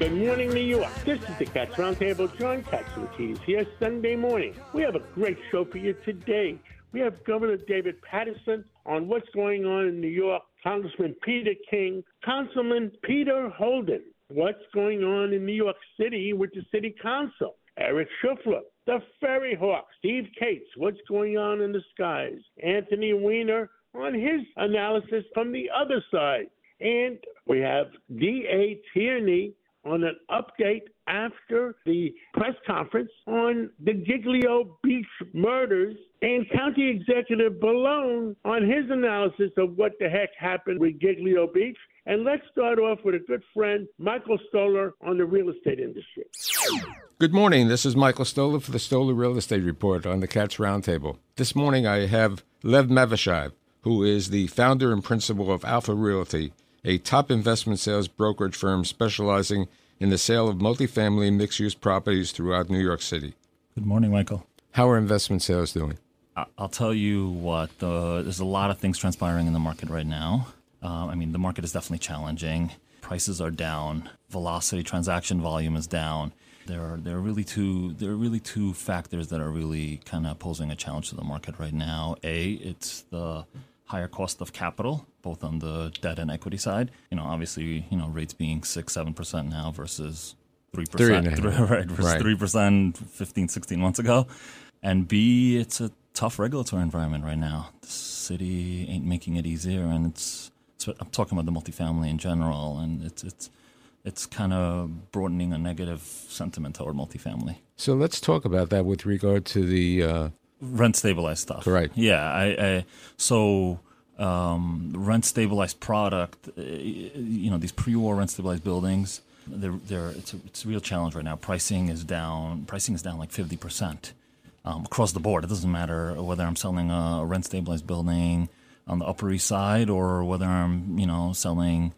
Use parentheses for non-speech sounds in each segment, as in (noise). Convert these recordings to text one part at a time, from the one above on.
Good morning, New York. This is the Cats Roundtable. John Catsimatidis here Sunday morning. We have a great show for you today. We have Governor David Paterson on what's going on in New York, Congressman Peter King, Councilman Peter Holden, what's going on in New York City with the City Council, Eric Shuffler, the Ferry Hawk, Steve Cates, what's going on in the skies, Anthony Weiner on his analysis from the other side. And we have D.A. Tierney on an update after the press conference on the Gilgo Beach murders and County Executive Bellone on his analysis of what the heck happened with Gilgo Beach. And let's start off with a good friend, Michael Stoler, on the real estate industry. Good morning. This is Michael Stoler for the Stoler Real Estate Report on the Cats Roundtable. This morning I have Lev Mevashev, who is the founder and principal of Alpha Realty, a top investment sales brokerage firm specializing in the sale of multifamily mixed use properties throughout New York City. Good morning, Michael. How are investment sales doing? I- I'll tell you what, uh, there's a lot of things transpiring in the market right now. Uh, I mean, the market is definitely challenging. Prices are down, velocity, transaction volume is down. There are there are really two there are really two factors that are really kind of posing a challenge to the market right now. A, it's the higher cost of capital, both on the debt and equity side. You know, obviously, you know, rates being six, seven percent now versus three percent, (laughs) right? Versus Right. three percent 15, 16 months ago. And B, it's a tough regulatory environment right now. The city ain't making it easier, and it's, it's I'm talking about the multifamily in general, and it's it's it's kind of broadening a negative sentiment toward multifamily. So let's talk about that with regard to the. Uh, rent stabilized stuff. Right. Yeah. I, I so um, rent stabilized product. uh, You know, these pre-war rent stabilized buildings. They're, they're it's a, it's a real challenge right now. Pricing is down. Pricing is down like fifty percent um, across the board. It doesn't matter whether I'm selling a rent stabilized building on the Upper East Side or whether I'm you know selling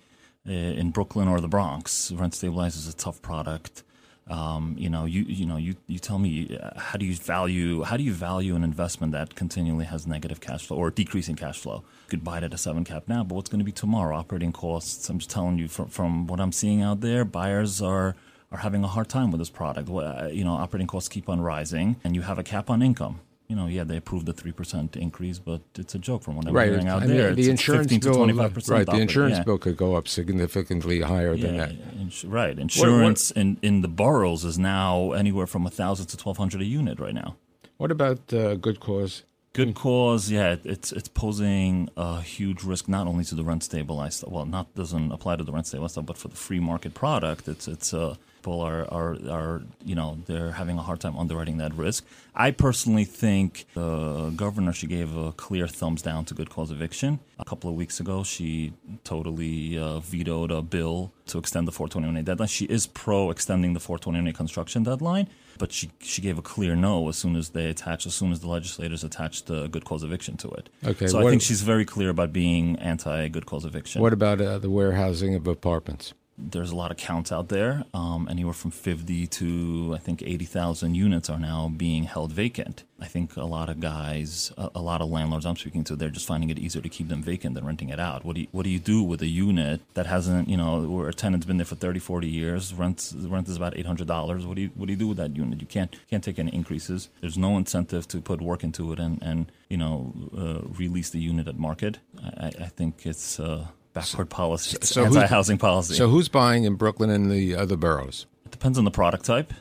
uh, in Brooklyn or the Bronx. Rent stabilized is a tough product. Um, you know, you you know, you you tell me uh, how do you value how do you value an investment that continually has negative cash flow or decreasing cash flow? You could buy it at a seven cap now, but what's going to be tomorrow? Operating costs. I'm just telling you from from what I'm seeing out there, buyers are are having a hard time with this product. You know, operating costs keep on rising, and you have a cap on income. You know, yeah, they approved the three percent increase, but it's a joke from what I'm right. hearing out I mean, there. the insurance 15 to bill. 25% Right. The insurance yeah. bill could go up significantly higher than Yeah, that. ins- right. Insurance in, in the boroughs is now anywhere from a thousand to twelve hundred a unit right now. What about uh, good cause? Good cause, yeah, it's it's posing a huge risk not only to the rent stabilized, well, not doesn't apply to the rent stabilized stuff, but for the free market product, it's it's uh, people are are are you know they're having a hard time underwriting that risk. I personally think the governor she gave a clear thumbs down to good cause eviction a couple of weeks ago. She totally uh, vetoed a bill to extend the 421A deadline. She is pro extending the 421A construction deadline, but she she gave a clear no as soon as they attach, as soon as the legislators attached the good cause eviction to it. Okay, so I think she's very clear about being anti good cause eviction. What about uh, the warehousing of apartments? There's a lot of counts out there. Um, anywhere from 50 to I think 80,000 units are now being held vacant. I think a lot of guys, a, a lot of landlords I'm speaking to, they're just finding it easier to keep them vacant than renting it out. What do you, what do you do with a unit that hasn't, you know, where a tenant's been there for 30, 40 years? Rent rent is about $800. What do you what do you do with that unit? You can't can't take any increases. There's no incentive to put work into it and and you know uh, release the unit at market. I, I think it's. Uh, Backward policy, so who's- anti-housing policy. So who's buying in Brooklyn and the other boroughs? It depends on the product type.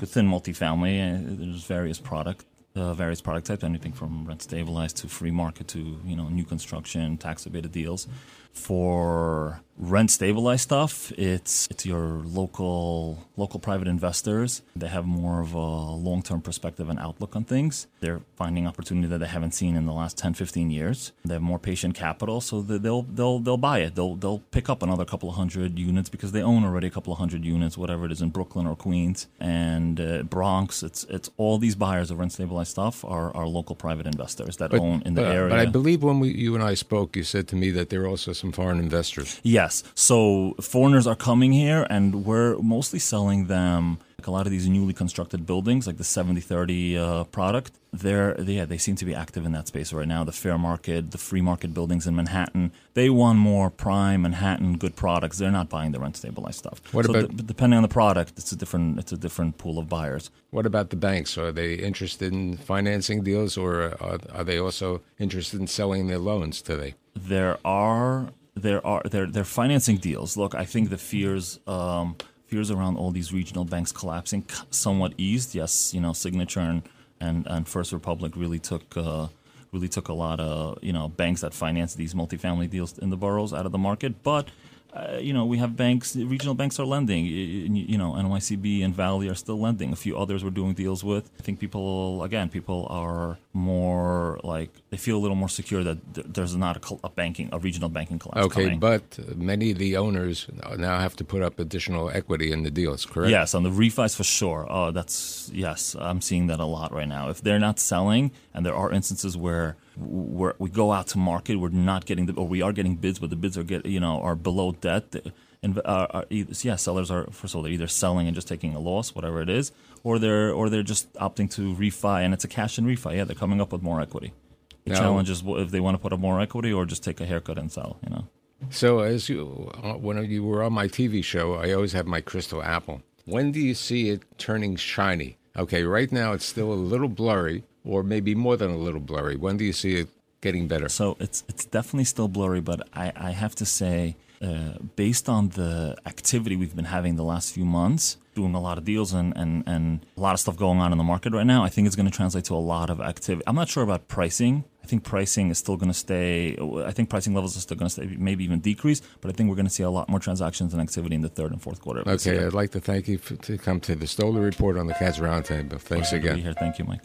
Within multifamily, uh, there's various product, uh, various product types, anything from rent stabilized to free market to you know new construction, tax abated deals. For rent stabilized stuff, it's it's your local local private investors. They have more of a long term perspective and outlook on things. They're finding opportunity that they haven't seen in the last 10, 15 years. They have more patient capital, so they'll they'll they'll buy it. They'll they'll pick up another couple of hundred units because they own already a couple of hundred units, whatever it is in Brooklyn or Queens and uh, Bronx. It's it's all these buyers of rent stabilized stuff are, are local private investors that own in the but, area. But I believe when we, you and I spoke, you said to me that there are also some foreign investors. Yes. So foreigners are coming here, and we're mostly selling them like a lot of these newly constructed buildings, like the 7030 uh, product. They're, yeah, they seem to be active in that space right now. The fair market, the free market buildings in Manhattan, they want more prime Manhattan good products. They're not buying the rent stabilized stuff. What so about- d- depending on the product, it's a different it's a different pool of buyers. What about the banks? Are they interested in financing deals, or are, are they also interested in selling their loans today? there are there are there they're financing deals. Look, I think the fears um, fears around all these regional banks collapsing somewhat eased. Yes, you know, Signature and and, and First Republic really took. Uh, Really took a lot of you know banks that finance these multifamily deals in the boroughs out of the market, but uh, you know we have banks, regional banks are lending. You know NYCB and Valley are still lending. A few others we're doing deals with. I think people again, people are more like they feel a little more secure that there's not a, a banking, a regional banking collapse Okay, coming. but many of the owners now have to put up additional equity in the deals, correct? Yes, on the refis for sure. Oh, that's yes, I'm seeing that a lot right now. If they're not selling, and there are instances where where we go out to market, we're not getting the, or we are getting bids, but the bids are get you know are below debt. And uh, are yeah, sellers are first of all they're either selling and just taking a loss, whatever it is, or they're or they're just opting to refi, and it's a cash and refi. Yeah, they're coming up with more equity. The Now- challenge is if they want to put up more equity or just take a haircut and sell. You know. So, as you uh, when you were on my TV show, I always have my crystal apple. When do you see it turning shiny? Okay, right now it's still a little blurry, or maybe more than a little blurry. When do you see it getting better? So it's it's definitely still blurry, but I, I have to say, uh, based on the activity we've been having the last few months, doing a lot of deals and, and, and a lot of stuff going on in the market right now, I think it's going to translate to a lot of activity. I'm not sure about pricing. I think pricing is still going to stay. I think pricing levels are still going to stay, maybe even decrease. But I think we're going to see a lot more transactions and activity in the third and fourth quarter. Okay. I'd like to thank you for, to come to the Stoler Report on the Cats Roundtable. Thanks Pleasure to be again. here. Thank you, Mike.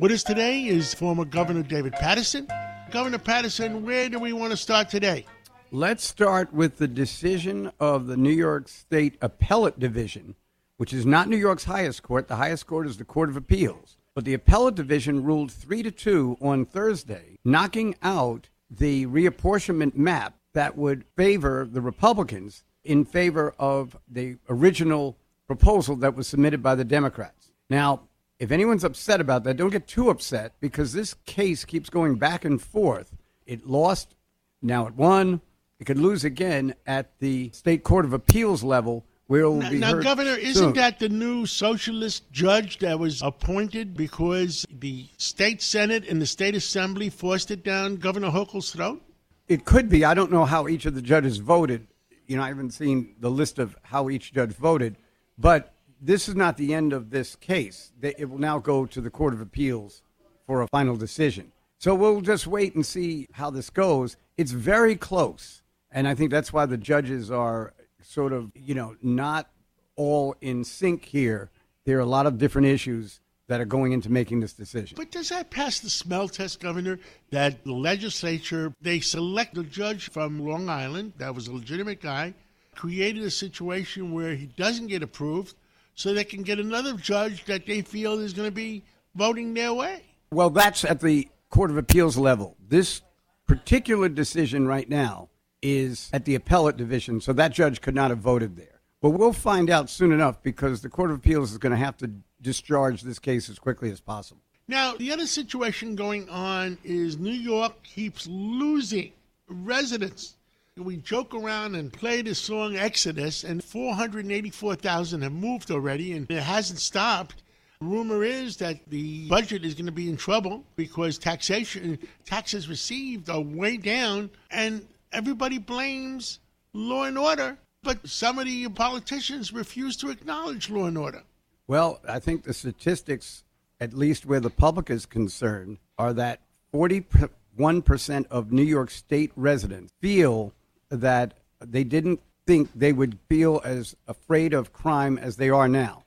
With us today is former Governor David Paterson. Governor Paterson, where do we want to start today? Let's start with the decision of the New York State Appellate Division, which is not New York's highest court. The highest court is the Court of Appeals. But the Appellate Division ruled 3 to 2 on Thursday, knocking out the reapportionment map that would favor the Republicans in favor of the original proposal that was submitted by the Democrats. Now, if anyone's upset about that, don't get too upset because this case keeps going back and forth. It lost, now it won. It could lose again at the state court of appeals level, where it will Now, be now, Governor, isn't that the new socialist judge that was appointed because the state senate and the state assembly forced it down Governor Hochul's throat? It could be. I don't know how each of the judges voted. You know, I haven't seen the list of how each judge voted, but this is not the end of this case. It will now go to the Court of Appeals for a final decision. So we'll just wait and see how this goes. It's very close, and I think that's why the judges are sort of, you know, not all in sync here. There are a lot of different issues that are going into making this decision. But does that pass the smell test, Governor? That the legislature, they select a judge from Long Island that was a legitimate guy, created a situation where he doesn't get approved, so they can get another judge that they feel is going to be voting their way. Well, that's at the Court of Appeals level. This particular decision right now is at the appellate division, so that judge could not have voted there. But we'll find out soon enough because the Court of Appeals is going to have to discharge this case as quickly as possible. Now, the other situation going on is New York keeps losing residents. We joke around and play the song Exodus, and 484,000 have moved already, and it hasn't stopped. Rumor is that the budget is going to be in trouble because taxation taxes received are way down, and everybody blames law and order. But some of the politicians refuse to acknowledge law and order. Well, I think the statistics, at least where the public is concerned, are that 41% of New York State residents feel that they didn't think they would feel as afraid of crime as they are now.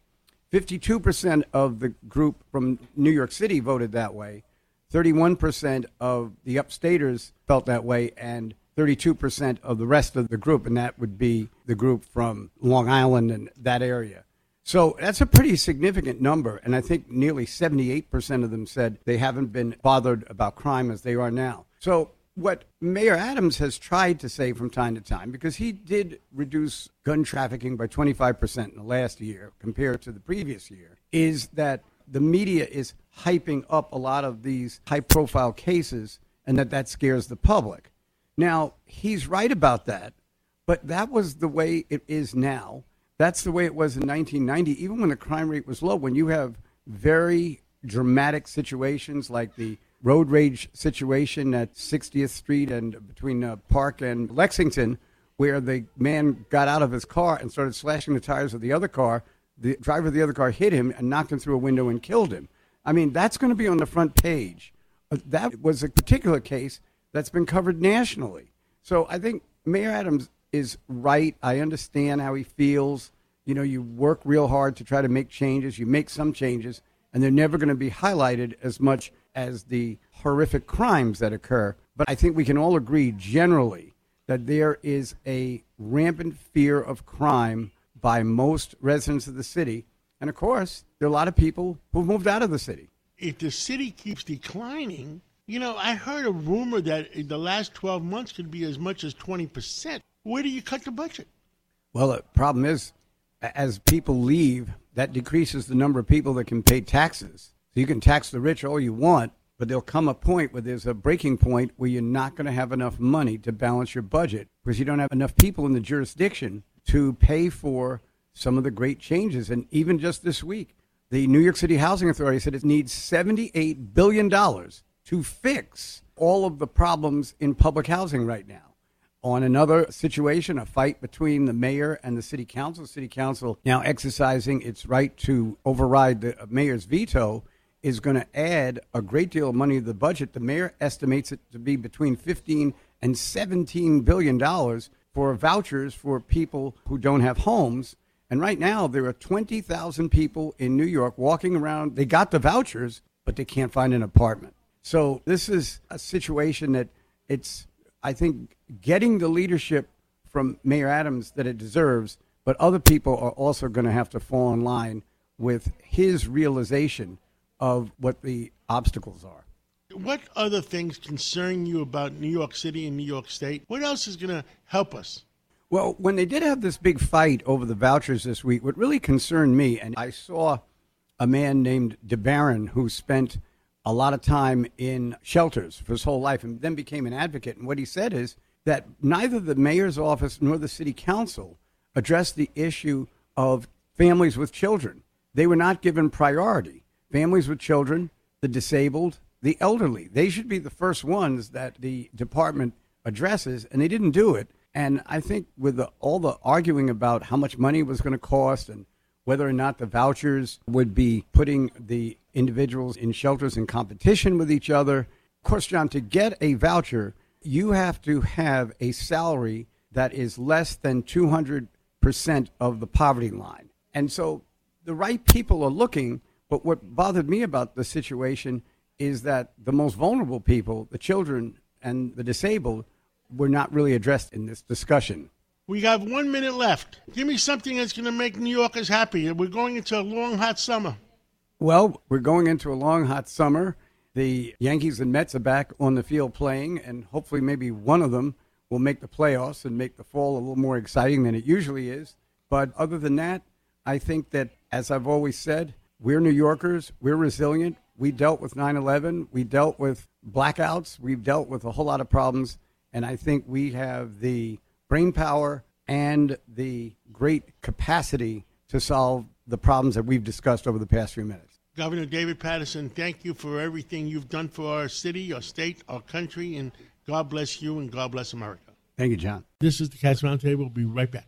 52% of the group from New York City voted that way. 31% of the upstaters felt that way, and 32% of the rest of the group, and that would be the group from Long Island and that area. So that's a pretty significant number, and I think nearly 78% of them said they haven't been bothered about crime as they are now. So what Mayor Adams has tried to say from time to time, because he did reduce gun trafficking by 25% in the last year compared to the previous year, is that the media is hyping up a lot of these high profile cases and that that scares the public. Now, he's right about that, but that was the way it is now. That's the way it was in 1990, even when the crime rate was low. When you have very dramatic situations like the road rage situation at 60th Street and between uh, Park and Lexington, where the man got out of his car and started slashing the tires of the other car. The driver of the other car hit him and knocked him through a window and killed him. I mean, that's going to be on the front page. Uh, that was a particular case that's been covered nationally. So I think Mayor Adams is right. I understand how he feels. You know, you work real hard to try to make changes. You make some changes, and they're never going to be highlighted as much as the horrific crimes that occur. But I think we can all agree generally that there is a rampant fear of crime by most residents of the city. And of course, there are a lot of people who've moved out of the city. If the city keeps declining, you know, I heard a rumor that in the last 12 months could be as much as 20%. Where do you cut the budget? Well, the problem is, as people leave, that decreases the number of people that can pay taxes. So you can tax the rich all you want, but there'll come a point where there's a breaking point where you're not going to have enough money to balance your budget because you don't have enough people in the jurisdiction to pay for some of the great changes. And even just this week, the New York City Housing Authority said it needs $78 billion to fix all of the problems in public housing right now. On another situation, a fight between the mayor and the city council, city council now exercising its right to override the uh, mayor's veto is going to add a great deal of money to the budget. The mayor estimates it to be between 15 and 17 billion dollars for vouchers for people who don't have homes. And right now, there are 20,000 people in New York walking around. They got the vouchers, but they can't find an apartment. So this is a situation that it's, I think, getting the leadership from Mayor Adams that it deserves, but other people are also going to have to fall in line with his realization of what the obstacles are. What other things concern you about New York City and New York State? What else is going to help us? Well, when they did have this big fight over the vouchers this week, what really concerned me, and I saw a man named DeBaron who spent a lot of time in shelters for his whole life and then became an advocate. And what he said is that neither the mayor's office nor the city council addressed the issue of families with children. They were not given priority. Families with children, the disabled, the elderly. They should be the first ones that the department addresses, and they didn't do it. And I think with the, all the arguing about how much money was going to cost and whether or not the vouchers would be putting the individuals in shelters in competition with each other. Of course, John, to get a voucher, you have to have a salary that is less than 200% of the poverty line. And so the right people are looking, but what bothered me about the situation is that the most vulnerable people, the children and the disabled, were not really addressed in this discussion. We have one minute left. Give me something that's going to make New Yorkers happy. We're going into a long, hot summer. Well, we're going into a long, hot summer. The Yankees and Mets are back on the field playing, and hopefully, maybe one of them will make the playoffs and make the fall a little more exciting than it usually is. But other than that, I think that, as I've always said, we're New Yorkers, we're resilient. We dealt with 9 11, we dealt with blackouts, we've dealt with a whole lot of problems, and I think we have the brain power and the great capacity to solve the problems that we've discussed over the past few minutes. Governor David Paterson, thank you for everything you've done for our city, our state, our country, and God bless you and God bless America. Thank you, John. This is the Cats Roundtable. We'll be right back.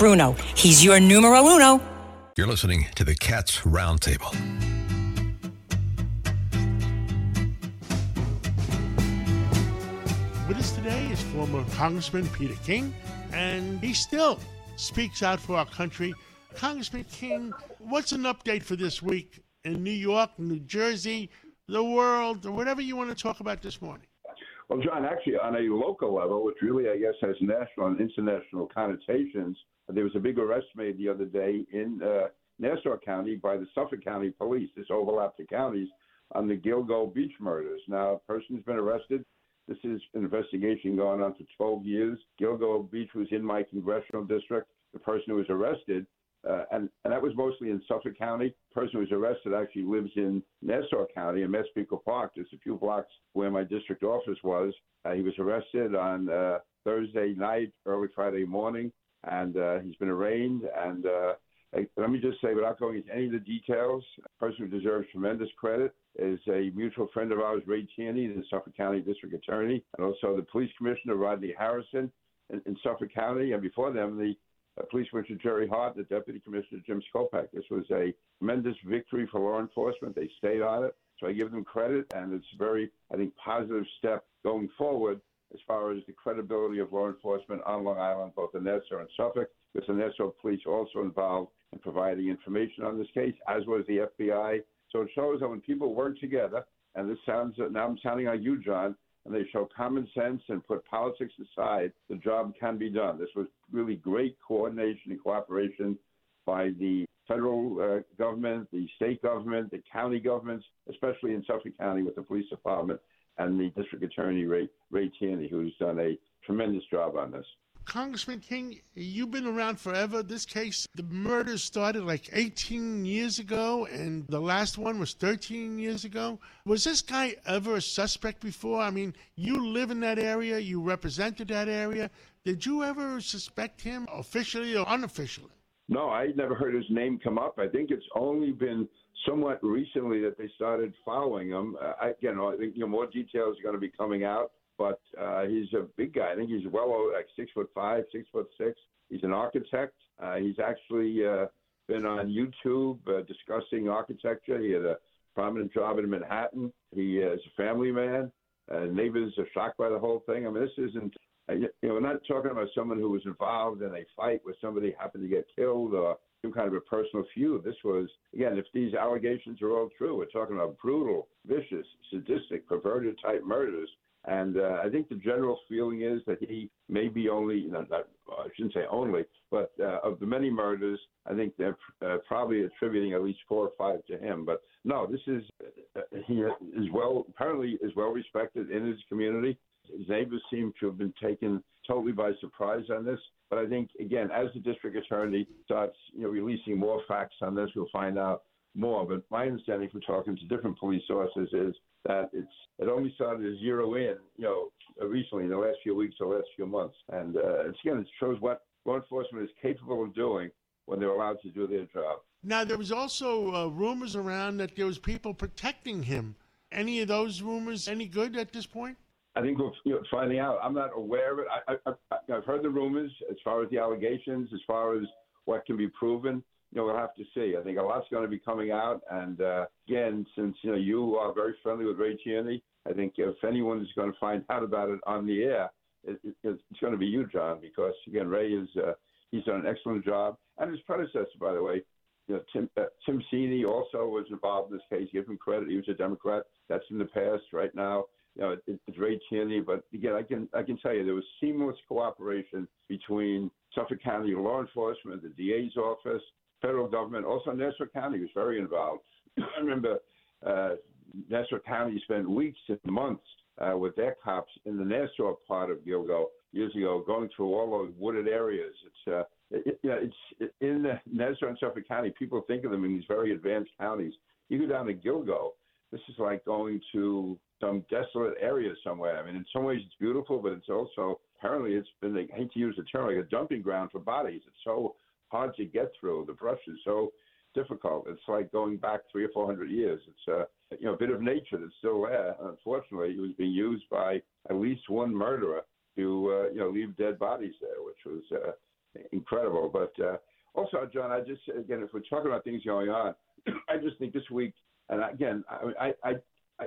Bruno. He's your numero uno. You're listening to the Cats Roundtable. With us today is former Congressman Peter King, and he still speaks out for our country. Congressman King, what's an update for this week in New York, New Jersey, the world, or whatever you want to talk about this morning? Well, John, actually, on a local level, which really, I guess, has national and international connotations, there was a big arrest made the other day in uh, Nassau County by the Suffolk County Police. This overlaps the counties on the Gilgo Beach murders. Now, a person's been arrested. This is an investigation going on for 12 years. Gilgo Beach was in my congressional district. The person who was arrested, uh, and, and that was mostly in Suffolk County. The person who was arrested actually lives in Nassau County in Massapequa Park, just a few blocks where my district office was. Uh, he was arrested on uh, Thursday night, early Friday morning and uh, he's been arraigned. And uh, let me just say, without going into any of the details, a person who deserves tremendous credit is a mutual friend of ours, Ray Tierney, the Suffolk County District Attorney, and also the Police Commissioner, Rodney Harrison, in, in Suffolk County, and before them, the Uh, police Commissioner Jerry Hart, the Deputy Commissioner Jim Skopak. This was a tremendous victory for law enforcement. They stayed on it, so I give them credit, and it's a very, I think, positive step going forward as far as the credibility of law enforcement on Long Island, both in Nassau and Suffolk, with the Nassau police also involved in providing information on this case, as was the FBI. So it shows that when people work together, and this sounds now I'm sounding like you, John, and they show common sense and put politics aside, the job can be done. This was really great coordination and cooperation by the federal uh, government, the state government, the county governments, especially in Suffolk County with the police department and the district attorney Ray Ray Tierney, who's done a tremendous job on this. Congressman King, you've been around forever. This case, the murder started like 18 years ago, and the last one was 13 years ago. Was this guy ever a suspect before? I mean, you live in that area, you represented that area. Did you ever suspect him officially or unofficially? No, I never heard his name come up. I think it's only been somewhat recently that they started following him. Uh, again, I think you know more details are going to be coming out, but uh, he's a big guy. I think he's well over like six foot five, six foot six. He's an architect. Uh, he's actually uh, been on YouTube uh, discussing architecture. He had a prominent job in Manhattan. He is a family man. Uh, neighbors are shocked by the whole thing. I mean, this isn't. Uh, you know, we're not talking about someone who was involved in a fight where somebody happened to get killed or some kind of a personal feud. This was, again, if these allegations are all true, we're talking about brutal, vicious, sadistic, perverted type murders. And uh, I think the general feeling is that he may be only, know, not, I shouldn't say only, but uh, of the many murders, I think they're uh, probably attributing at least four or five to him. But no, this is, uh, he is well, apparently is well respected in his community. His neighbors seem to have been taken totally by surprise on this. But I think, again, as the district attorney starts, you know, releasing more facts on this, we'll find out more. But my understanding from talking to different police sources is that it's it only started to zero in, you know, recently in the last few weeks or last few months. And uh, it's, again, it shows what law enforcement is capable of doing when they're allowed to do their job. Now, there was also uh, rumors around that there was people protecting him. Any of those rumors any good at this point? I think we're you know, finding out. I'm not aware of it. I, I, I've heard the rumors as far as the allegations, as far as what can be proven. You know, we'll have to see. I think a lot's going to be coming out. And uh, again, since you know you are very friendly with Ray Tierney, I think if anyone is going to find out about it on the air, it, it, it's going to be you, John, because again, Ray is uh, he's done an excellent job, and his predecessor, by the way, you know, Tim uh, Tim Sini also was involved in this case. Give him credit; he was a Democrat. That's in the past. Right now, you know, it, it's Ray Tierney, but again, I can I can tell you there was seamless cooperation between Suffolk County law enforcement, the DA's office, federal government, also Nassau County was very involved. (clears throat) I remember uh, Nassau County spent weeks and months uh, with their cops in the Nassau part of Gilgo years ago, going through all those wooded areas. It's uh, it, you know, it's in Nassau and Suffolk County. People think of them in these very advanced counties. You go down to Gilgo, this is like going to some desolate area somewhere. I mean, in some ways it's beautiful, but it's also apparently it's been I hate to use the term like a dumping ground for bodies. It's so hard to get through. The brush is so difficult. It's like going back three or four hundred years. It's a you know a bit of nature that's still there. Unfortunately, it was being used by at least one murderer to uh, you know leave dead bodies there, which was uh, incredible. But uh, also, John, I just again, if we're talking about things going on, (clears throat) I just think this week, and again, I I. I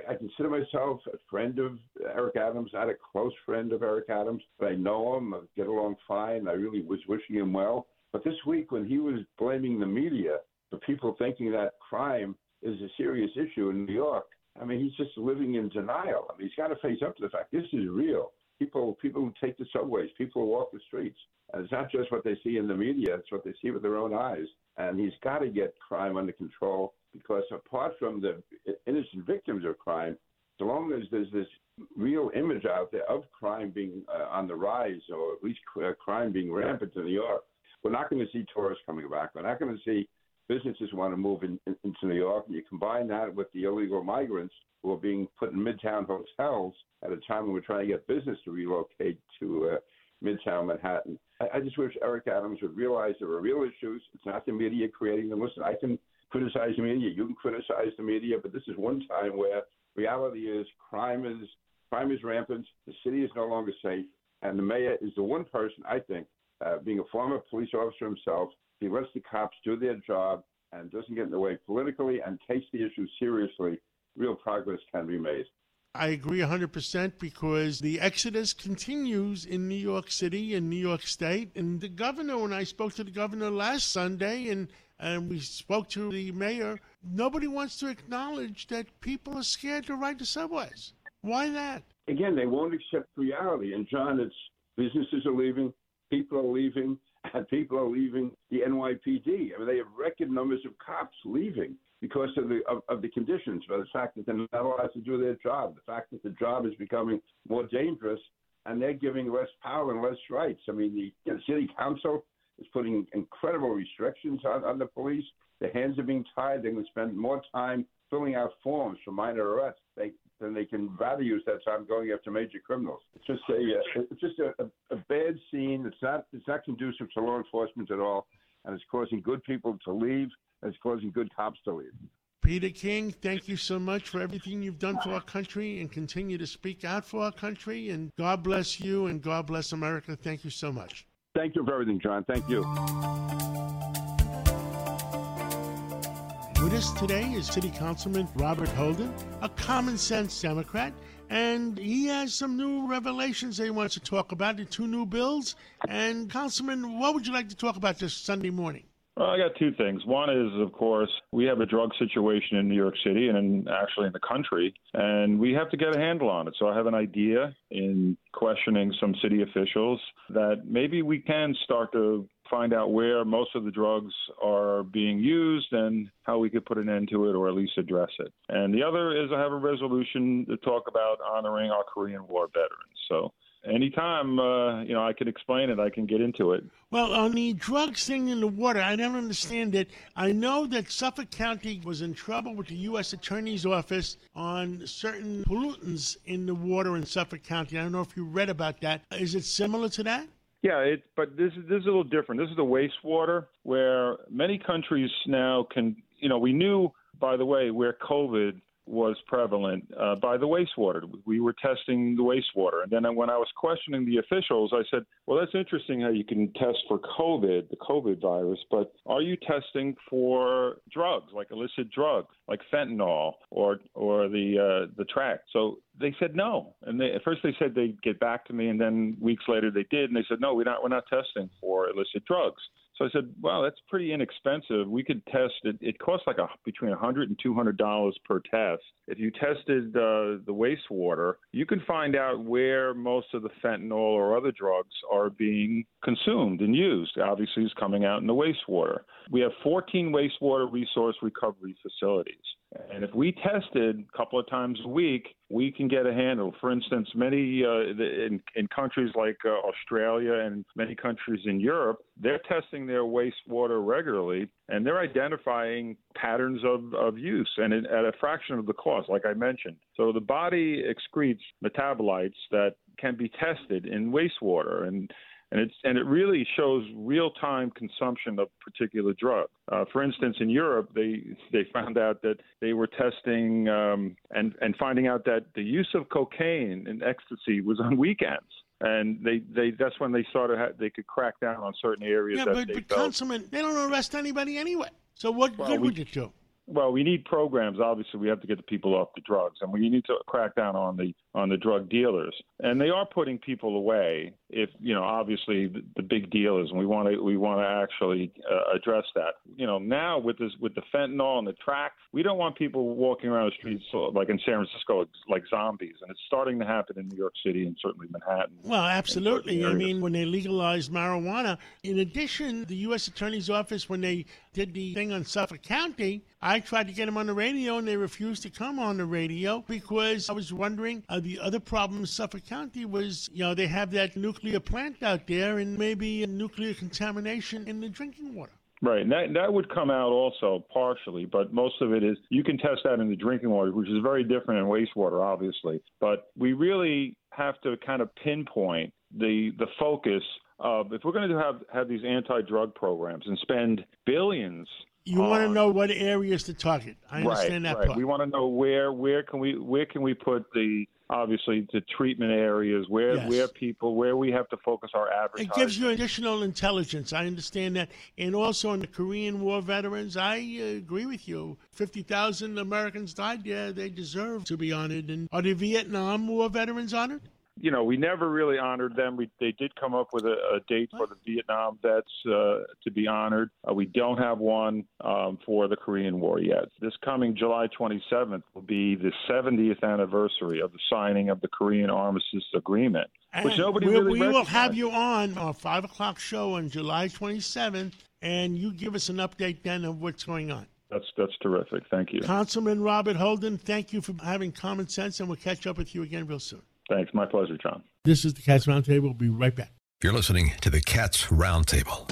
I consider myself a friend of Eric Adams, not a close friend of Eric Adams, but I know him, I get along fine. I really was wishing him well. But this week, when he was blaming the media for people thinking that crime is a serious issue in New York, I mean, he's just living in denial. I mean, he's got to face up to the fact this is real. People, people who take the subways, people who walk the streets, and it's not just what they see in the media; it's what they see with their own eyes. And he's got to get crime under control because, apart from the innocent victims of crime, so long as there's this real image out there of crime being uh, on the rise, or at least crime being rampant in New York, we're not going to see tourists coming back. We're not going to see businesses want to move in, in, into New York. And you combine that with the illegal migrants who are being put in midtown hotels at a time when we're trying to get business to relocate to uh, midtown Manhattan. I, I just wish Eric Adams would realize there are real issues. It's not the media creating them. Listen, I can criticize the media. You can criticize the media, but this is one time where reality is crime is crime is rampant. The city is no longer safe, and the mayor is the one person I think uh, being a former police officer himself, he lets the cops do their job and doesn't get in the way politically and takes the issue seriously, real progress can be made. I agree 100% because the exodus continues in New York City and New York State. And the governor, when I spoke to the governor last Sunday and, and we spoke to the mayor, nobody wants to acknowledge that people are scared to ride the subways. Why that? Again, they won't accept reality. And, John, it's businesses are leaving, people are leaving, (laughs) and people are leaving the NYPD. I mean, they have record numbers of cops leaving because of the of, of the conditions, by the fact that they're not allowed to do their job, the fact that the job is becoming more dangerous, and they're giving less power and less rights. I mean, the, the city council is putting incredible restrictions on, on the police. Their hands are being tied. They're going to spend more time filling out forms for minor arrests. They then they can rather use that time going after major criminals. It's just a uh, it's just a, a, a bad scene. It's not it's not conducive to law enforcement at all, and it's causing good people to leave. And it's causing good cops to leave. Peter King, thank you so much for everything you've done for our country and continue to speak out for our country. And God bless you and God bless America. Thank you so much. Thank you for everything, John. Thank you. With us today is City Councilman Robert Holden, a common sense Democrat, and he has some new revelations that he wants to talk about, the two new bills. And, Councilman, what would you like to talk about this Sunday morning? Well, I got two things. One is, of course, we have a drug situation in New York City and in, actually in the country, and we have to get a handle on it. So I have an idea in questioning some city officials that maybe we can start to find out where most of the drugs are being used and how we could put an end to it or at least address it. And the other is I have a resolution to talk about honoring our Korean War veterans. So anytime uh, you know I can explain it, I can get into it. Well, on the drugs thing in the water, I don't understand it. I know that Suffolk County was in trouble with the U.S. Attorney's Office on certain pollutants in the water in Suffolk County. I don't know if you read about that. Is it similar to that? Yeah, it, but this is this is a little different. This is the wastewater where many countries now can. You know, we knew by the way where COVID was prevalent uh, by the wastewater. We were testing the wastewater. And then when I was questioning the officials, I said, well, that's interesting how you can test for COVID, the COVID virus, but are you testing for drugs, like illicit drugs, like fentanyl or, or the, uh, the track? So they said no. And they, at first they said they'd get back to me, and then weeks later they did, and they said, no, we're not, we're not testing for illicit drugs. So I said, "Wow, that's pretty inexpensive. We could test it. It costs like a between a hundred and two hundred dollars per test. If you tested uh, the wastewater, you can find out where most of the fentanyl or other drugs are being consumed and used. Obviously, is coming out in the wastewater. We have 14 wastewater resource recovery facilities, And if we tested a couple of times a week, we can get a handle. For instance, many uh, in, in countries like uh, Australia and many countries in Europe, they're testing their wastewater regularly and they're identifying patterns of, of use and at a fraction of the cost, like I mentioned. So the body excretes metabolites that can be tested in wastewater. And and it's and it really shows real time consumption of particular drug. Uh, for instance, in Europe, they they found out that they were testing um, and and finding out that the use of cocaine and ecstasy was on weekends. And they, they that's when they started ha- they could crack down on certain areas. Yeah, but, but Councilman, they don't arrest anybody anyway. So what Well, good we- would it do? Well, we need programs. Obviously, we have to get the people off the drugs, and we need to crack down on the on the drug dealers. And they are putting people away. If you know, obviously, the, the big deal is, and we want to we want to actually uh, address that. You know, now with this with the fentanyl and the track, we don't want people walking around the streets uh, like in San Francisco like zombies, and it's starting to happen in New York City and certainly Manhattan. Well, absolutely. I mean, when they legalized marijuana, in addition, the U.S. Attorney's Office, when they did the thing on Suffolk County, I tried to get them on the radio and they refused to come on the radio because I was wondering uh, the other problem in Suffolk County was, you know, they have that nuclear plant out there and maybe nuclear contamination in the drinking water. Right, and that that would come out also partially, but most of it is you can test that in the drinking water, which is very different in wastewater, obviously. But we really have to kind of pinpoint the the focus of if we're going to have have these anti-drug programs and spend billions. You want to know what areas to target. I understand right, that right. part. We want to know where where can we where can we put the obviously the treatment areas where Yes. where people where we have to focus our advertising. It gives you additional intelligence. I understand that. And also on the Korean War veterans, I uh, agree with you. 50,000 Americans died there. They deserve to be honored. And are the Vietnam War veterans honored? You know, we never really honored them. We, they did come up with a, a date for the Vietnam vets uh, to be honored. Uh, we don't have one um, for the Korean War yet. This coming July 27th will be the 70th anniversary of the signing of the Korean Armistice Agreement, which And nobody we, really we will have you on our 5 o'clock show on July 27th, and you give us an update then of what's going on. That's that's terrific. Thank you. Councilman Robert Holden, thank you for having common sense, and we'll catch up with you again real soon. Thanks. My pleasure, John. This is the Cats Roundtable. We'll be right back. You're listening to the Cats Roundtable.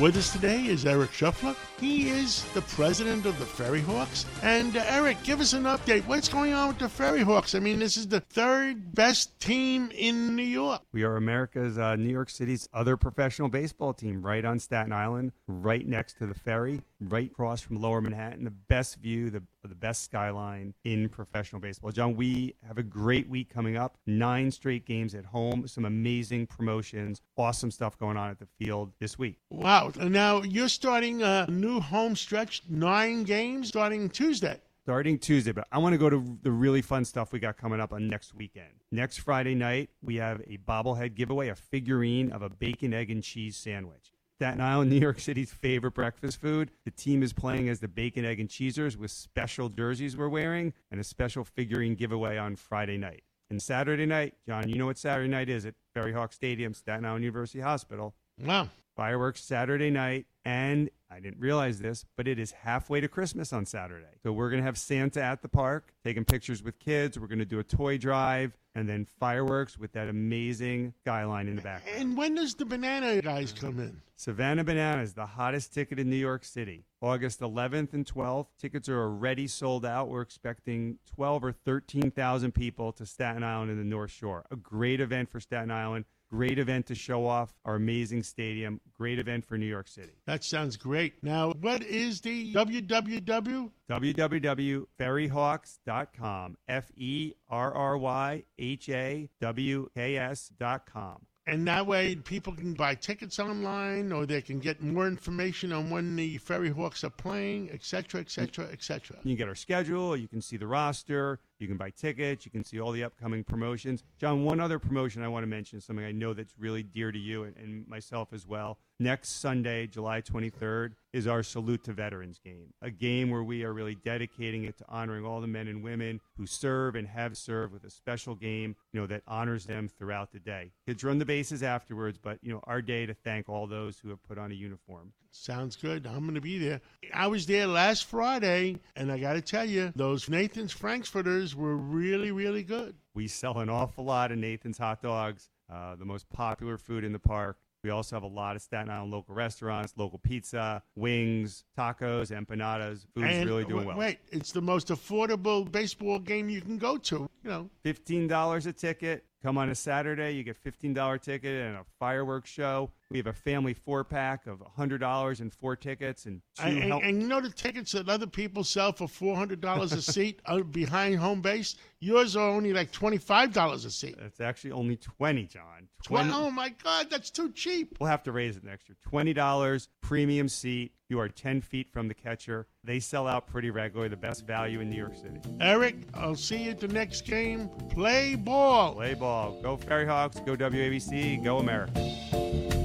With us today is Eric Shuffler. He is the president of the Ferry Hawks. And uh, Eric, give us an update. What's going on with the Ferry Hawks? I mean, this is the third best team in New York. We are America's uh, New York City's other professional baseball team, right on Staten Island, right next to the ferry, right across from Lower Manhattan. The best view, the the best skyline in professional baseball. John, we have a great week coming up. Nine straight games at home, some amazing promotions, awesome stuff going on at the field this week. Wow. Now you're starting a new home stretch, nine games starting Tuesday. starting Tuesday, but I want to go to the really fun stuff we got coming up on next weekend. Next Friday night, we have a bobblehead giveaway, a figurine of a bacon, egg, and cheese sandwich. Staten Island, (laughs) New York City's favorite breakfast food. The team is playing as the Bacon, Egg, and Cheesers with special jerseys we're wearing and a special figurine giveaway on Friday night. And Saturday night, John, you know what Saturday night is at Ferry Hawk Stadium, Staten Island University Hospital. Wow. Fireworks Saturday night, and I didn't realize this, but it is halfway to Christmas on Saturday. So we're going to have Santa at the park, taking pictures with kids. We're going to do a toy drive, and then fireworks with that amazing skyline in the back. And when does the banana guys come in? Savannah Bananas, the hottest ticket in New York City. August 11th and 12th. Tickets are already sold out. We're expecting 12 or 13,000 people to Staten Island and the North Shore. A great event for Staten Island. Great event to show off our amazing stadium. Great event for New York City. That sounds great. Now, what is the www? www.ferryhawks.com. F E R R Y H A W K S.com. And that way, people can buy tickets online, or they can get more information on when the Ferry Hawks are playing, et cetera, et cetera, et cetera. You can get our schedule, you can see the roster, You can buy tickets. You can see all the upcoming promotions. John, one other promotion I want to mention, something I know that's really dear to you and, and myself as well. Next Sunday, July 23rd, is our Salute to Veterans game, a game where we are really dedicating it to honoring all the men and women who serve and have served with a special game, you know, that honors them throughout the day. Kids run the bases afterwards, but, you know, our day to thank all those who have put on a uniform. Sounds good. I'm going to be there. I was there last Friday, and I got to tell you, those Nathan's Frankfurters were really, really good. We sell an awful lot of Nathan's hot dogs, uh, the most popular food in the park. We also have a lot of Staten Island local restaurants, local pizza, wings, tacos, empanadas. Food's and really doing well. Wait, it's the most affordable baseball game you can go to. You know, Fifteen dollars a ticket. Come on a Saturday, you get fifteen dollar ticket and a fireworks show. We have a family four pack of hundred dollars and four tickets and two and, help. and you know the tickets that other people sell for four hundred dollars a seat (laughs) behind home base. Yours are only like twenty five dollars a seat. It's actually only twenty, John. Twen- oh my God, that's too cheap. We'll have to raise it next year. Twenty dollars, premium seat. You are ten feet from the catcher. They sell out pretty regularly. The best value in New York City. Eric, I'll see you at the next game. Play ball. Play ball. Go Ferry Hawks. Go WABC. Go America.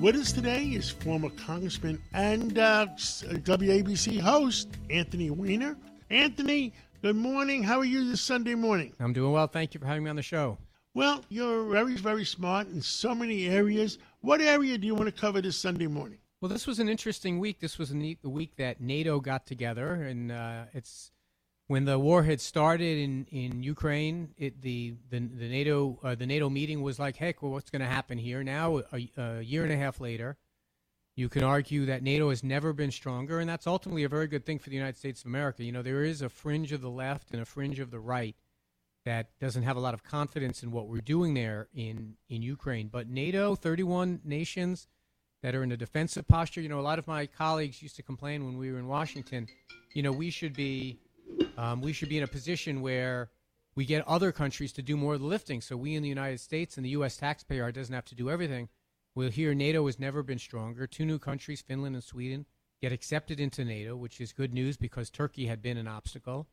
With us today is former Congressman and uh, WABC host Anthony Weiner. Anthony, good morning. How are you this Sunday morning? I'm doing well. Thank you for having me on the show. Well, you're very, very smart in so many areas. What area do you want to cover this Sunday morning? Well, this was an interesting week. This was a neat, the week that NATO got together, and uh, it's when the war had started in, in Ukraine. It, the, the the NATO uh, the NATO meeting was like, heck, well, what's going to happen here now? A, a year and a half later, you can argue that NATO has never been stronger, and that's ultimately a very good thing for the United States of America. You know, there is a fringe of the left and a fringe of the right that doesn't have a lot of confidence in what we're doing there in in Ukraine. But NATO, 31 nations that are in a defensive posture. You know, a lot of my colleagues used to complain when we were in Washington. You know, we should be um, we should be in a position where we get other countries to do more of the lifting. So we in the United States and the U.S. taxpayer doesn't have to do everything. We'll hear NATO has never been stronger. Two new countries, Finland and Sweden, get accepted into NATO, which is good news because Turkey had been an obstacle.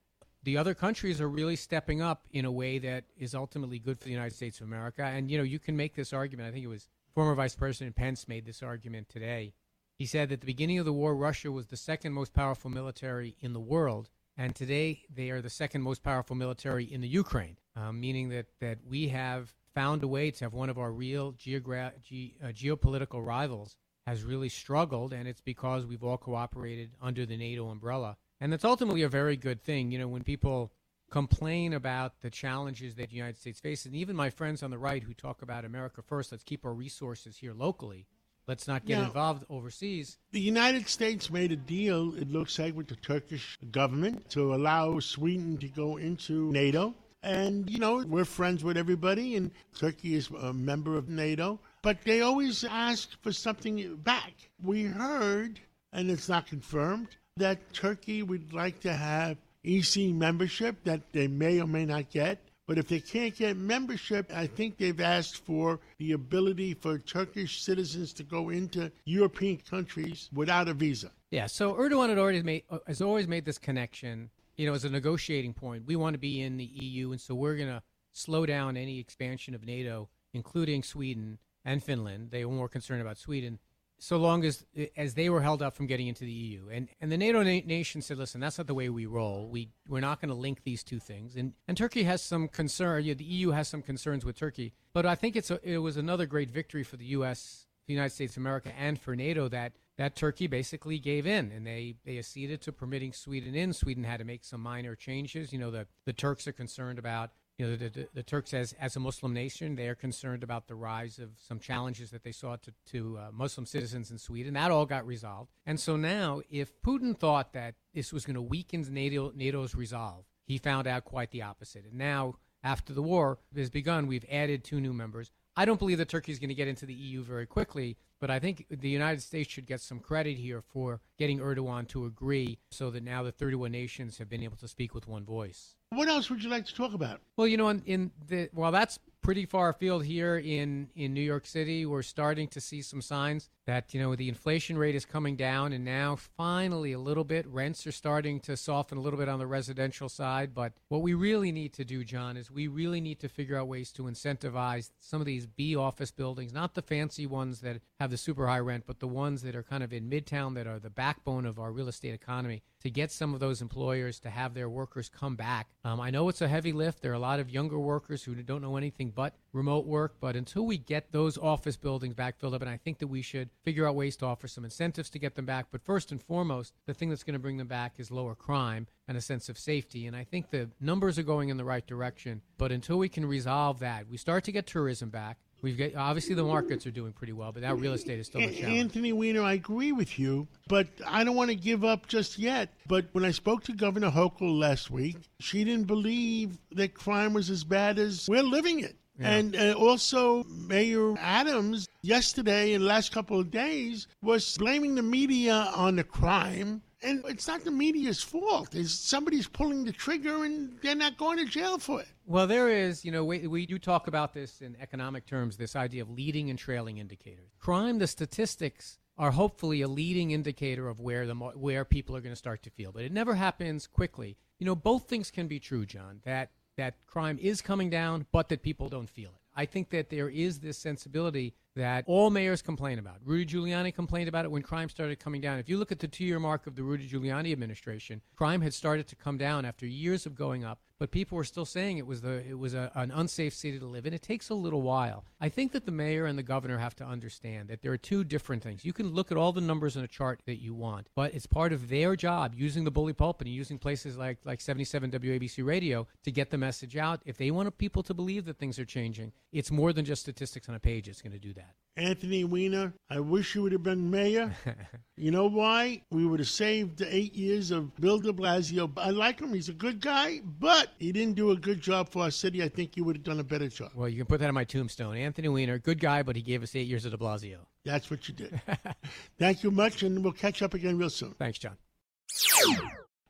The other countries are really stepping up in a way that is ultimately good for the United States of America. And you know, you can make this argument. I think it was former Vice President Pence made this argument today. He said that at the beginning of the war, Russia was the second most powerful military in the world, and today they are the second most powerful military in the Ukraine, um, meaning that, that we have found a way to have one of our real geogra- ge- uh, geopolitical rivals has really struggled, and it's because we've all cooperated under the NATO umbrella. And that's ultimately a very good thing. You know, when people complain about the challenges that the United States faces, and even my friends on the right who talk about America first, let's keep our resources here locally, let's not get Now- involved overseas. The United States made a deal, it looks like, with the Turkish government to allow Sweden to go into NATO. And, you know, we're friends with everybody, and Turkey is a member of NATO. But they always ask for something back. We heard, and it's not confirmed, that Turkey would like to have EC membership that they may or may not get. But if they can't get membership, I think they've asked for the ability for Turkish citizens to go into European countries without a visa. Yeah, so Erdogan had already made uh, has always made this connection, you know, as a negotiating point. We want to be in the EU, and so we're going to slow down any expansion of NATO, including Sweden and Finland. They were more concerned about Sweden, so long as as they were held up from getting into the EU. And and the NATO na- nations said, listen, that's not the way we roll. We we're not going to link these two things. And and Turkey has some concern. The EU has some concerns with Turkey, but I think it's a, it was another great victory for the U.S. the United States of America and for NATO that that Turkey basically gave in and they, they acceded to permitting Sweden in. Sweden had to make some minor changes. You know, the, the Turks are concerned about, you know, the, the, the Turks as, as a Muslim nation, they are concerned about the rise of some challenges that they saw to, to uh, Muslim citizens in Sweden. That all got resolved. And so now, if Putin thought that this was going to weaken NATO, NATO's resolve, he found out quite the opposite. And now, after the war has begun, we've added two new members. I don't believe that Turkey is going to get into the EU very quickly, but I think the United States should get some credit here for getting Erdogan to agree so that now the 31 nations have been able to speak with one voice. What else would you like to talk about? Well, you know, in, in the while that's pretty far afield here in, in New York City. We're starting to see some signs that, you know, the inflation rate is coming down and now finally a little bit. Rents are starting to soften a little bit on the residential side. But what we really need to do, John, is we really need to figure out ways to incentivize some of these B office buildings, not the fancy ones that have the super high rent, but the ones that are kind of in Midtown that are the backbone of our real estate economy to get some of those employers to have their workers come back. Um, I know it's a heavy lift. There are a lot of younger workers who don't know anything but remote work, but until we get those office buildings back filled up, and I think that we should figure out ways to offer some incentives to get them back. But first and foremost, the thing that's going to bring them back is lower crime and a sense of safety. And I think the numbers are going in the right direction. But until we can resolve that, we start to get tourism back. We've got obviously the markets are doing pretty well, but that real estate is still a challenge. Anthony Weiner, I agree with you, but I don't want to give up just yet. But when I spoke to Governor Hochul last week, she didn't believe that crime was as bad as we're living it. Yeah. And uh, also, Mayor Adams yesterday and last couple of days was blaming the media on the crime. And it's not the media's fault. Somebody's pulling the trigger and they're not going to jail for it. Well, there is, you know, we, we do talk about this in economic terms, this idea of leading and trailing indicators. Crime, the statistics are hopefully a leading indicator of where the where people are going to start to feel, but it never happens quickly. You know, both things can be true, John. That that crime is coming down, but that people don't feel it. I think that there is this sensibility that all mayors complain about. Rudy Giuliani complained about it when crime started coming down. If you look at the two year mark of the Rudy Giuliani administration, crime had started to come down after years of going up, but people were still saying it was the it was a, an unsafe city to live in. It takes a little while. I think that the mayor and the governor have to understand that there are two different things. You can look at all the numbers in a chart that you want, but it's part of their job using the bully pulpit and using places like like 77 WABC radio to get the message out. If they want people to believe that things are changing, it's more than just statistics on a page. It's going to do that. Anthony Weiner, I wish you would have been mayor. (laughs) you know why? We would have saved the eight years of Bill de Blasio. I like him. He's a good guy, but he didn't do a good job for our city. I think you would have done a better job. Well, you can put that on my tombstone. Anthony Weiner, good guy, but he gave us eight years of De Blasio. That's what you did. (laughs) Thank you much, and we'll catch up again real soon. Thanks, John.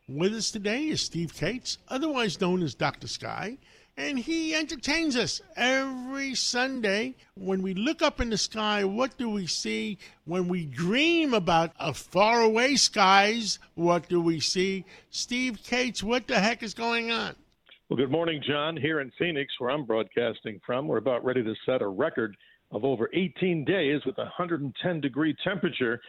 With us today is Steve Kates, otherwise known as Dr. Sky, and he entertains us every Sunday. When we look up in the sky, what do we see? When we dream about faraway skies, what do we see? Steve Kates, what the heck is going on? Well, good morning, John. Here in Phoenix, where I'm broadcasting from, we're about ready to set a record of over 18 days with 110 degree temperature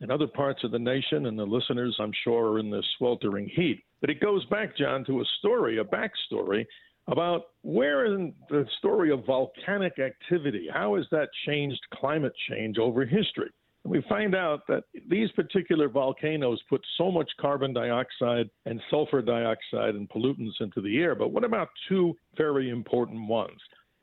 in other parts of the nation, and the listeners, I'm sure, are in the sweltering heat. But it goes back, John, to a story, a backstory about where in the story of volcanic activity, how has that changed climate change over history? And we find out that these particular volcanoes put so much carbon dioxide and sulfur dioxide and pollutants into the air. But what about two very important ones?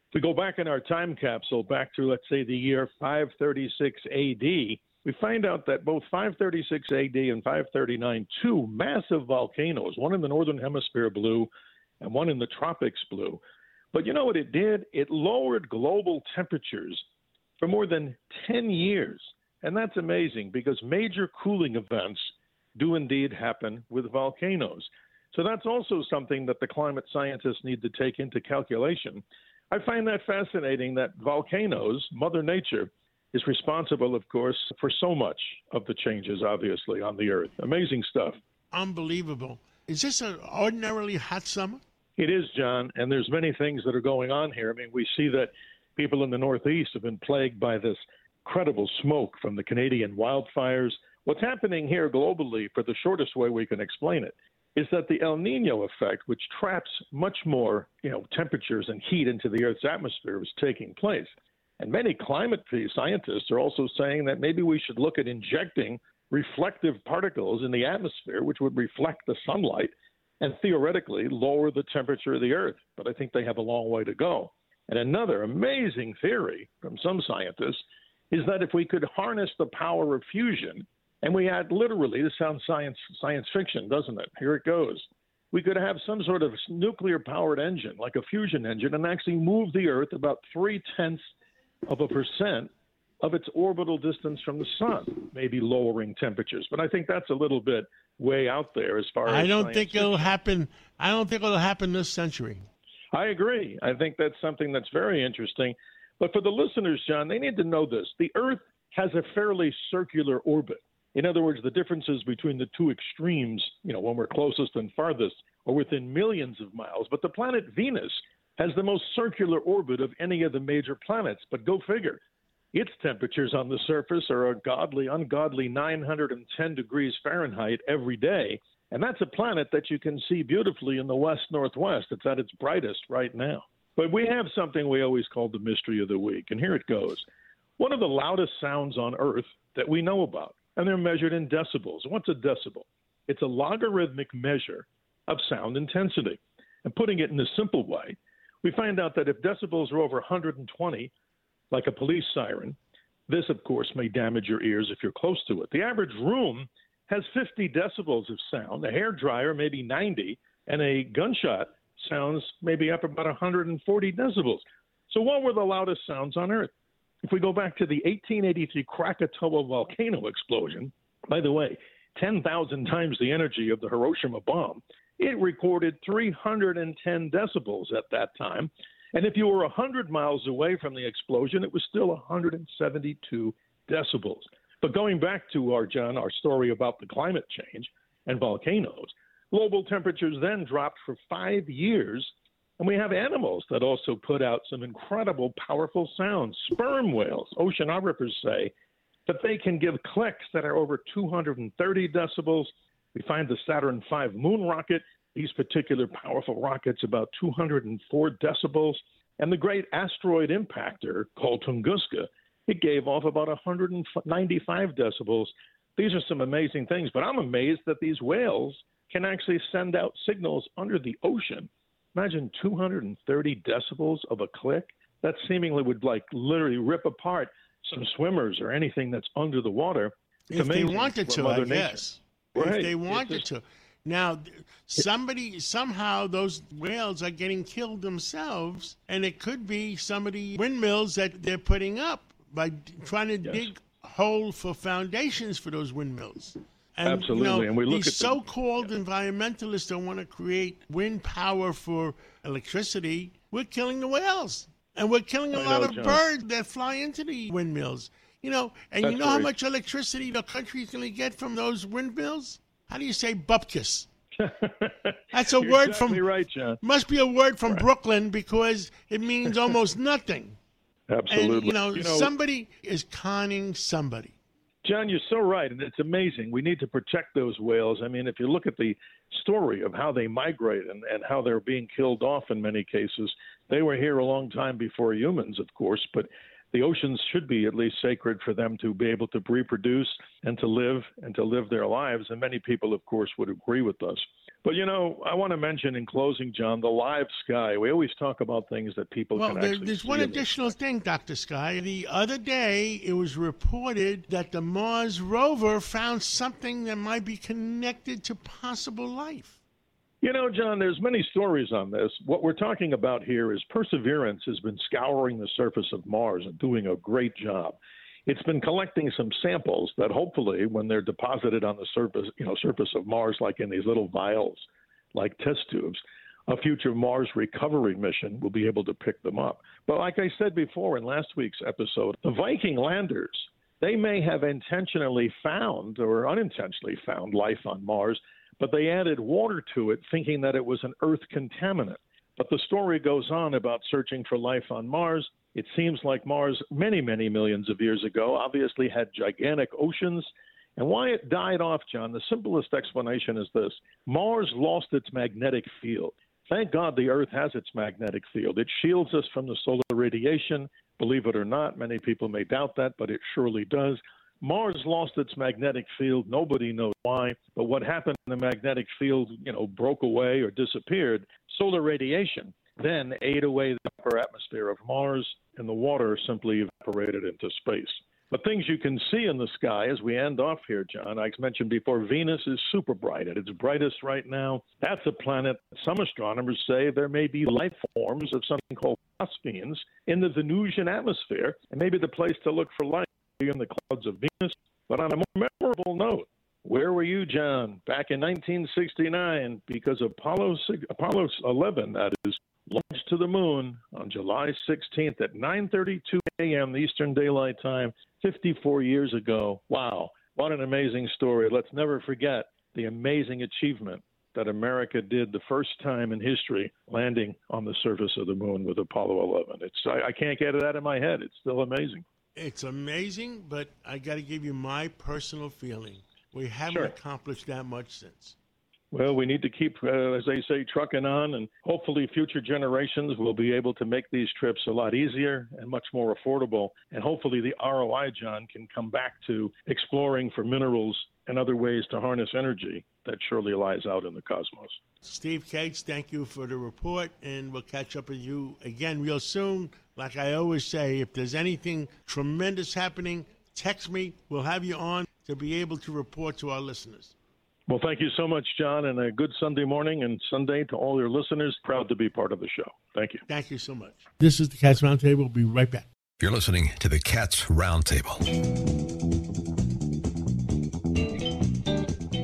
If we go back in our time capsule, back to, let's say, the year 536 AD, we find out that both 536 AD and 539, two massive volcanoes, one in the northern hemisphere blew and one in the tropics blew. But you know what it did? It lowered global temperatures for more than 10 years. And that's amazing because major cooling events do indeed happen with volcanoes. So that's also something that the climate scientists need to take into calculation. I find that fascinating that volcanoes, Mother Nature, is responsible, of course, for so much of the changes, obviously, on the Earth. Amazing stuff. Unbelievable. Is this an ordinarily hot summer? It is, John, and there's many things that are going on here. I mean, we see that people in the Northeast have been plagued by this credible smoke from the Canadian wildfires. What's happening here globally, for the shortest way we can explain it, is that the El Nino effect, which traps much more, you know, temperatures and heat into the Earth's atmosphere, is taking place. And many climate scientists are also saying that maybe we should look at injecting reflective particles in the atmosphere, which would reflect the sunlight and theoretically lower the temperature of the Earth. But I think they have a long way to go. And another amazing theory from some scientists is that if we could harness the power of fusion, and we had literally, this sounds science science fiction, doesn't it? Here it goes. We could have some sort of nuclear powered engine, like a fusion engine, and actually move the Earth about three tenths of a percent of its orbital distance from the sun, maybe lowering temperatures. But I think that's a little bit way out there as far as I don't think it'll happen. I don't think it'll happen this century. I agree. I think that's something that's very interesting. But for the listeners, John, they need to know this. The Earth has a fairly circular orbit. In other words, the differences between the two extremes, you know, when we're closest and farthest, are within millions of miles. But the planet Venus has the most circular orbit of any of the major planets. But go figure. Its temperatures on the surface are a godly, ungodly 910 degrees Fahrenheit every day. And that's a planet that you can see beautifully in the west northwest. It's at its brightest right now. But we have something we always call the mystery of the week, and here it goes. One of the loudest sounds on Earth that we know about, and they're measured in decibels. What's a decibel? It's a logarithmic measure of sound intensity. And putting it in a simple way, we find out that if decibels are over 120, like a police siren, this, of course, may damage your ears if you're close to it. The average room has 50 decibels of sound. A hair dryer maybe 90, and a gunshot sounds maybe up about 140 decibels. So, what were the loudest sounds on Earth? If we go back to the 1883 Krakatoa volcano explosion, by the way, 10,000 times the energy of the Hiroshima bomb, it recorded 310 decibels at that time. And if you were 100 miles away from the explosion, it was still 172 decibels. But going back to our John, our story about the climate change and volcanoes, global temperatures then dropped for five years, and we have animals that also put out some incredible, powerful sounds. Sperm whales, oceanographers say that they can give clicks that are over 230 decibels. We find the Saturn V moon rocket, these particular powerful rockets, about 204 decibels. And the great asteroid impactor called Tunguska it gave off about 195 decibels. These are some amazing things, but I'm amazed that these whales can actually send out signals under the ocean. Imagine 230 decibels of a click. That seemingly would like literally rip apart some swimmers or anything that's under the water. It's if they wanted to, Mother I Nature- guess. Right. If they wanted just- to. Now, somebody somehow those whales are getting killed themselves, and it could be some of the windmills that they're putting up by trying to dig hole for foundations for those windmills. And, you Absolutely, know, and we look these at the- so-called environmentalists that want to create wind power for electricity. We're killing the whales, and we're killing a I lot know, of John. birds that fly into the windmills. You know, and you know how much electricity the country's going to get from those windmills? How do you say bupkis? (laughs) That's a word exactly from right, John. Must be a word from Brooklyn because it means almost (laughs) nothing. Absolutely. And you know, You know- somebody is conning somebody. John, you're so right, and it's amazing. We need to protect those whales. I mean, if you look at the story of how they migrate and, and how they're being killed off in many cases, they were here a long time before humans, of course, but the oceans should be at least sacred for them to be able to reproduce and to live and to live their lives. And many people, of course, would agree with us. But you know, I want to mention in closing, John, the live sky. We always talk about things that people Well, can there, actually there's see one additional thing, Dr. Sky. The other day, it was reported that the Mars rover found something that might be connected to possible life. You know, John, there's many stories on this. What we're talking about here is Perseverance has been scouring the surface of Mars and doing a great job. It's been collecting some samples that hopefully, when they're deposited on the surface, you know, surface of Mars, like in these little vials, like test tubes, a future Mars recovery mission will be able to pick them up. But like I said before in last week's episode, the Viking landers, they may have intentionally found or unintentionally found life on Mars, but they added water to it thinking that it was an Earth contaminant. But the story goes on about searching for life on Mars. It seems like Mars, many, many millions of years ago, obviously had gigantic oceans. And why it died off, John, the simplest explanation is this Mars lost its magnetic field. Thank God the Earth has its magnetic field. It shields us from the solar radiation. Believe it or not, many people may doubt that, but it surely does. Mars lost its magnetic field. Nobody knows why. But what happened? The magnetic field, you know, broke away or disappeared. Solar radiation then ate away the upper atmosphere of Mars, and the water simply evaporated into space. But things you can see in the sky as we end off here, John, I mentioned before, Venus is super bright. At its brightest right now, that's a planet some astronomers say there may be life forms of something called phosphines in the Venusian atmosphere, and maybe the place to look for life in the clouds of Venus. But on a more memorable note, where were you, John, back in 1969? Because Apollo, Apollo 11, that is, launched to the moon on July 16th at 9:32 a.m. Eastern Daylight Time, 54 years ago. Wow, what an amazing story! Let's never forget the amazing achievement that America did the first time in history, landing on the surface of the moon with Apollo 11. It's I, I can't get it out of my head. It's still amazing. It's amazing, but I got to give you my personal feeling. We haven't Sure. accomplished that much since. Well, we need to keep, uh, as they say, trucking on, and hopefully future generations will be able to make these trips a lot easier and much more affordable. And hopefully the ROI, John, can come back to exploring for minerals and other ways to harness energy that surely lies out in the cosmos. Steve Kates, thank you for the report, and we'll catch up with you again real soon. Like I always say, if there's anything tremendous happening, text me. We'll have you on to be able to report to our listeners. Well, thank you so much, John, and a good Sunday morning and Sunday to all your listeners. Proud to be part of the show. Thank you. Thank you so much. This is the Cats Roundtable. We'll be right back. You're listening to the Cats Roundtable.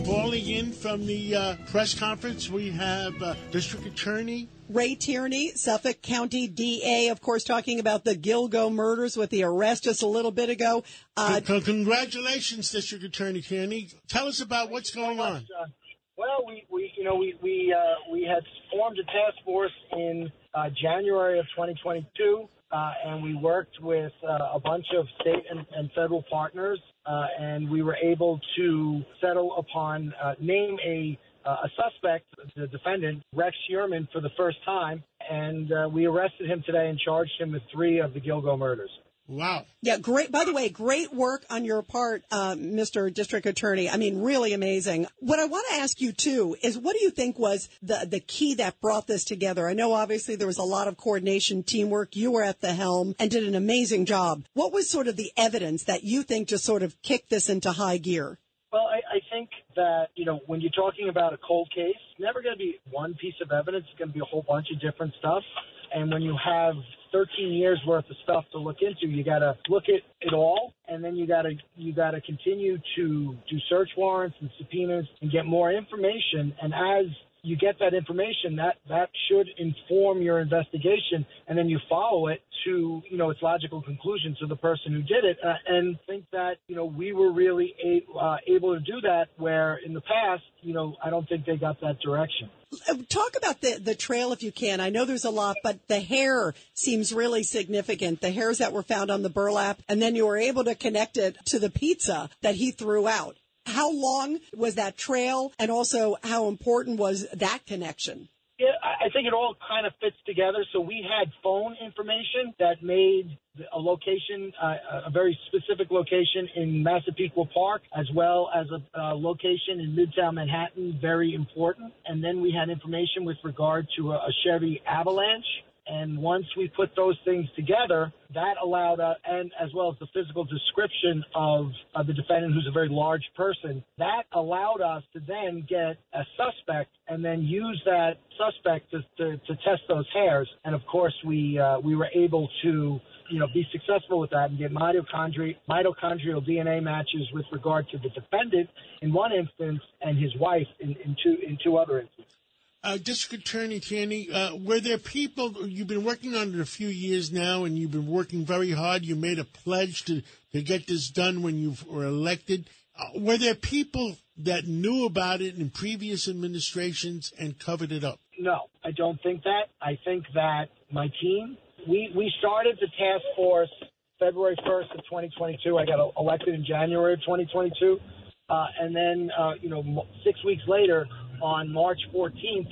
Calling in from the uh, press conference, we have uh, District Attorney Ray Tierney, Suffolk County DA, of course, talking about the Gilgo murders with the arrest just a little bit ago. Uh, Con- congratulations, District Attorney Tierney. Tell us about what's going on. Well, we, we you know we we uh, we had formed a task force in uh, January of 2022, uh, and we worked with uh, a bunch of state and, and federal partners, uh, and we were able to settle upon uh, name a uh, a suspect, the defendant Rex Heuermann, for the first time, and uh, we arrested him today and charged him with three of the Gilgo murders. Wow. yeah, great. By the way, great work on your part, uh, Mr. District Attorney. I mean, really amazing. What I want to ask you too is, what do you think was the the key that brought this together? I know obviously there was a lot of coordination, teamwork. You were at the helm and did an amazing job. What was sort of the evidence that you think just sort of kicked this into high gear? Well, I, I think that, you know, when you're talking about a cold case, it's never going to be one piece of evidence. It's going to be a whole bunch of different stuff. And when you have 13 years worth of stuff to look into, you got to look at it all, and then you got to you got to continue to do search warrants and subpoenas and get more information. And as you get that information, that that should inform your investigation, and then you follow it to you know its logical conclusion to the person who did it. Uh, and think that you know we were really a, uh, able to do that, where in the past, you know, I don't think they got that direction. Uh, Talk about the, the trail if you can. I know there's a lot, but the hair seems really significant. The hairs that were found on the burlap, and then you were able to connect it to the pizza that he threw out. How long was that trail, and also how important was that connection? Yeah, I think it all kind of fits together. So we had phone information that made a location, uh, a very specific location in Massapequa Park, as well as a, a location in Midtown Manhattan, very important. And then we had information with regard to a, a Chevy Avalanche. And once we put those things together, that allowed us, and as well as the physical description of, of the defendant, who's a very large person, that allowed us to then get a suspect and then use that suspect to, to, to test those hairs. And of course, we uh, we were able to you know be successful with that and get mitochondri- mitochondrial DNA matches with regard to the defendant in one instance and his wife in, in two in two other instances. Uh, District Attorney Tierney, uh, were there people, you've been working on it a few years now and you've been working very hard. You made a pledge to, to get this done when you were elected. Uh, were there people that knew about it in previous administrations and covered it up? No, I don't think that. I think that my team, we, we started the task force February 1st of 2022. I got elected in January of 2022. Uh, and then, uh, you know, six weeks later, on March 14th,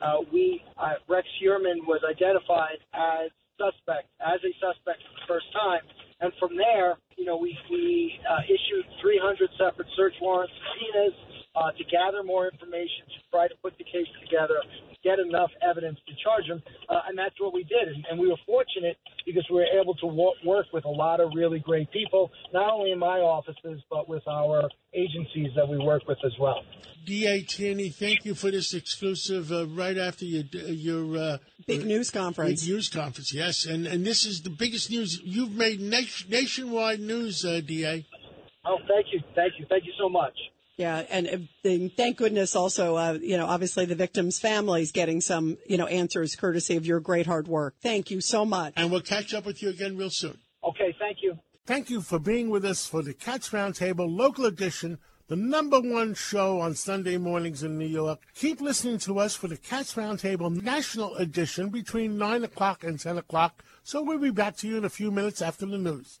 uh, we, uh, Rex Heuermann was identified as suspect, as a suspect for the first time. And from there, you know, we, we uh, issued 300 separate search warrants, subpoenas, uh, to gather more information, to try to put the case together, get enough evidence to charge him, uh, and that's what we did. And, and we were fortunate because we were able to wo- work with a lot of really great people, not only in my offices, but with our agencies that we work with as well. D.A. Tierney, thank you for this exclusive uh, right after your your uh, Big news conference. Big news conference, yes. And and this is the biggest news you've made nation, nationwide news, uh, D.A. Oh, thank you, thank you, thank you so much. Yeah, and uh, the- thank goodness also, uh, you know, obviously the victims' families getting some, you know, answers courtesy of your great hard work. Thank you so much. And we'll catch up with you again real soon. Okay, thank you. For being with us for the Cats Roundtable local edition, the number one show on Sunday mornings in New York. Keep listening to us for the Cats Roundtable national edition between 9 o'clock and 10 o'clock. So we'll be back to you in a few minutes after the news.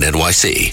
NYC.